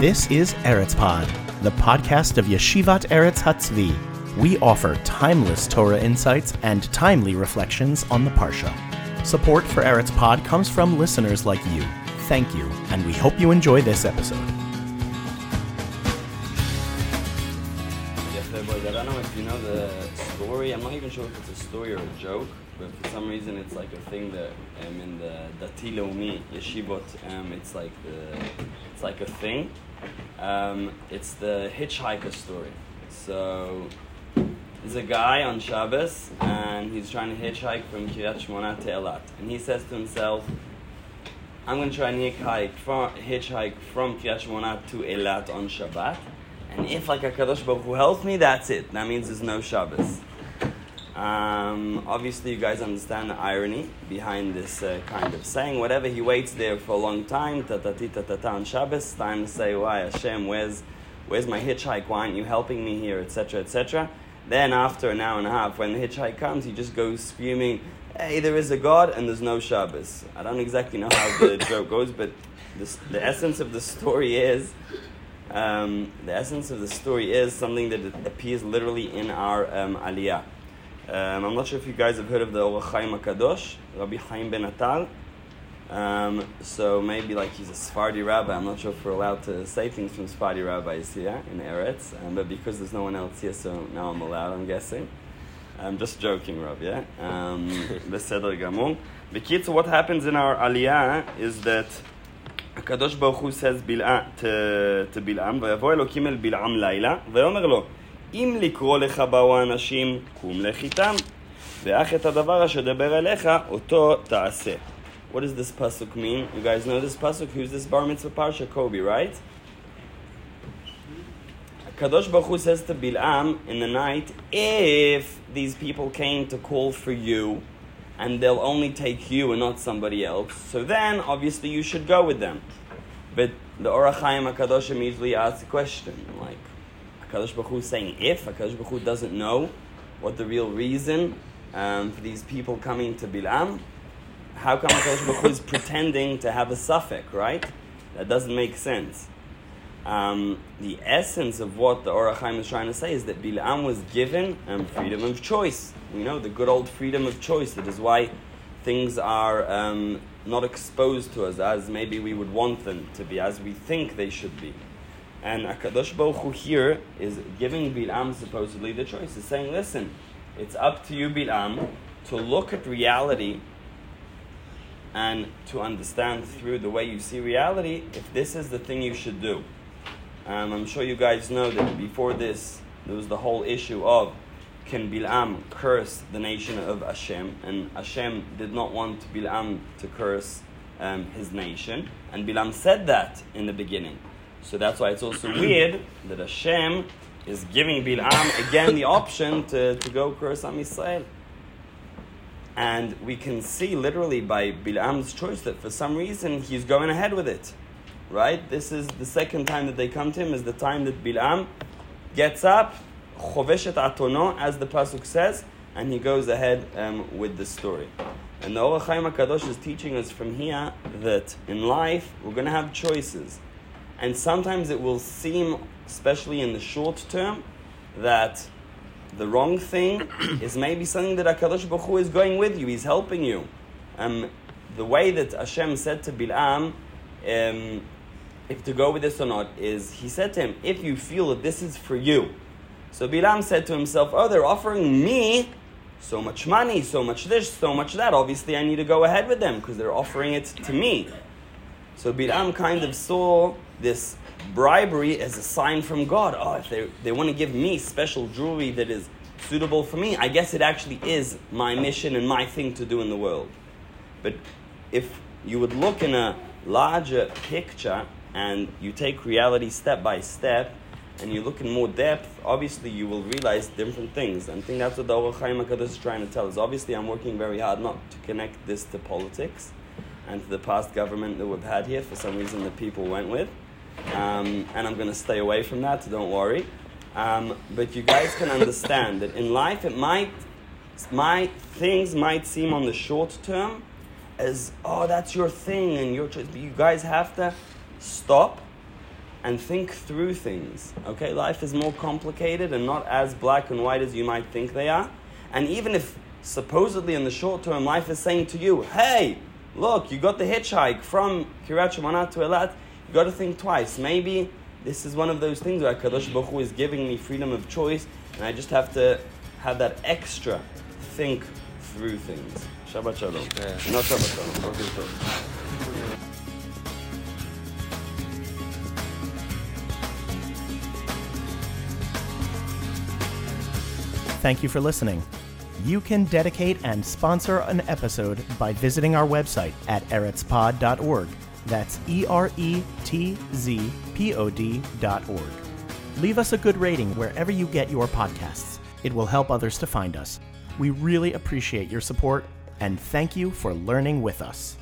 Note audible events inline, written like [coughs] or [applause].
This is Eretz Pod, the podcast of Yeshivat Eretz Hatzvi. We offer timeless Torah insights and timely reflections on the Parsha. Support for Eretz Pod comes from listeners like you. Thank you, and we hope you enjoy this episode. Boys, I don't know if you know the story. I'm not even sure if it's a story or a joke, but for some reason it's like a thing that um, in the Dati Leumi yeshivot, um, it's like the it's like a thing. Um, it's the hitchhiker story. So there's a guy on Shabbos and he's trying to hitchhike from Kiryat Shmona to Eilat, and he says to himself, "I'm going to try and hitchhike from, hitchhike from Kiryat Shmona to Eilat on Shabbat." And if like a Kadosh Baruch Hu helps me, that's it. That means there's no Shabbos. Um, obviously, you guys understand the irony behind this uh, kind of saying. Whatever he waits there for a long time, tatati tatata on Shabbos, time to say, "Why Hashem? Where's where's my hitchhike? Why aren't you helping me here?" Etc. Etc. Then after an hour and a half, when the hitchhike comes, he just goes screaming, "Hey, there is a God and there's no Shabbos." I don't exactly know how the [coughs] joke goes, but this, the essence of the story is um, the essence of the story is something that appears literally in our um, Aliyah. Um, I'm not sure if you guys have heard of the Or HaChaim HaKadosh, Rabbi Chaim Ben Attar. Um, so maybe like he's a Sephardi rabbi. I'm not sure if we're allowed to say things from Sephardi rabbis here in Eretz, um, but because there's no one else here, so now I'm allowed. I'm guessing. I'm just joking, Rob. Yeah. Um, [laughs] Beseder The Bikitz, what happens in our Aliyah is that Kadosh Baruch Hu says Bilat to to Bil'am, "Vayavo Elokim el Bil'am Laila, ve'omer lo." אם לקרוא לך באו האנשים, קום לך איתם, ואך את הדבר אשר דבר אליך, אותו תעשה. What does this pasuk mean? You guys know this pasuk? Who's this bar mitzvah parsha? Kobe, right? Kadosh Baruch Hu says to Bilam in the night, if these people came to call for you, and they'll only take you and not somebody else, so then obviously you should go with them. But the Or HaChaim HaKadosh immediately asks a question, like, HaKadosh Baruch Hu is saying if, HaKadosh Baruch Hu doesn't know what the real reason um, for these people coming to Bil'am, how come HaKadosh Baruch Hu is pretending to have a safek, right? That doesn't make sense. Um, the essence of what the Or HaChaim is trying to say is that Bil'am was given um, freedom of choice. We know the good old freedom of choice. That is why things are um, not exposed to us as maybe we would want them to be, as we think they should be. And Akadosh Baruch Hu here is giving Bil'am supposedly the choice. Saying, listen, it's up to you, Bil'am, to look at reality and to understand through the way you see reality if this is the thing you should do. Um, I'm sure you guys know that before this, there was the whole issue of can Bil'am curse the nation of Hashem? And Hashem did not want Bil'am to curse um, his nation. And Bil'am said that in the beginning. So that's why it's also weird that Hashem is giving Bil'am again the option to, to go curse Am Yisrael. And we can see literally by Bil'am's choice that for some reason he's going ahead with it. Right? This is the second time that they come to him, is the time that Bil'am gets up, Choveshet Atono, as the Pasuk says, and he goes ahead um, with the story. And the Or HaChaim HaKadosh is teaching us from here that in life we're going to have choices. And sometimes it will seem, especially in the short term, that the wrong thing [coughs] is maybe something that HaKadosh Baruch Hu is going with you, He's helping you. Um, the way that Hashem said to Bil'am, um, if to go with this or not, is He said to him, if you feel that this is for you. So Bil'am said to himself, oh, they're offering me so much money, so much this, so much that. Obviously, I need to go ahead with them because they're offering it to me. So Bil'am kind of saw this bribery as a sign from God. Oh, if they, they want to give me special jewelry that is suitable for me, I guess it actually is my mission and my thing to do in the world. But if you would look in a larger picture and you take reality step by step and you look in more depth, obviously you will realize different things. And I think that's what the Or HaChaim HaKadosh is trying to tell us. Obviously, I'm working very hard not to connect this to politics and to the past government that we've had here. For some reason, the people went with. Um, and I'm going to stay away from that, so don't worry. Um, but you guys can understand that in life, it might, might, things might seem on the short term as, oh, that's your thing and your choice. But you guys have to stop and think through things. Okay, life is more complicated and not as black and white as you might think they are. And even if supposedly in the short term life is saying to you, hey, look, you got the hitchhike from Kiryat Shemona to Eilat, you got to think twice. Maybe this is one of those things where Kadosh Baruch Hu is giving me freedom of choice, and I just have to have that extra think through things. Shabbat Shalom. Yeah. Not Shabbat Shalom. Boker Thank you for listening. You can dedicate and sponsor an episode by visiting our website at eretzpod.org. That's E R E T Z P O D.org. Leave us a good rating wherever you get your podcasts. It will help others to find us. We really appreciate your support and thank you for learning with us.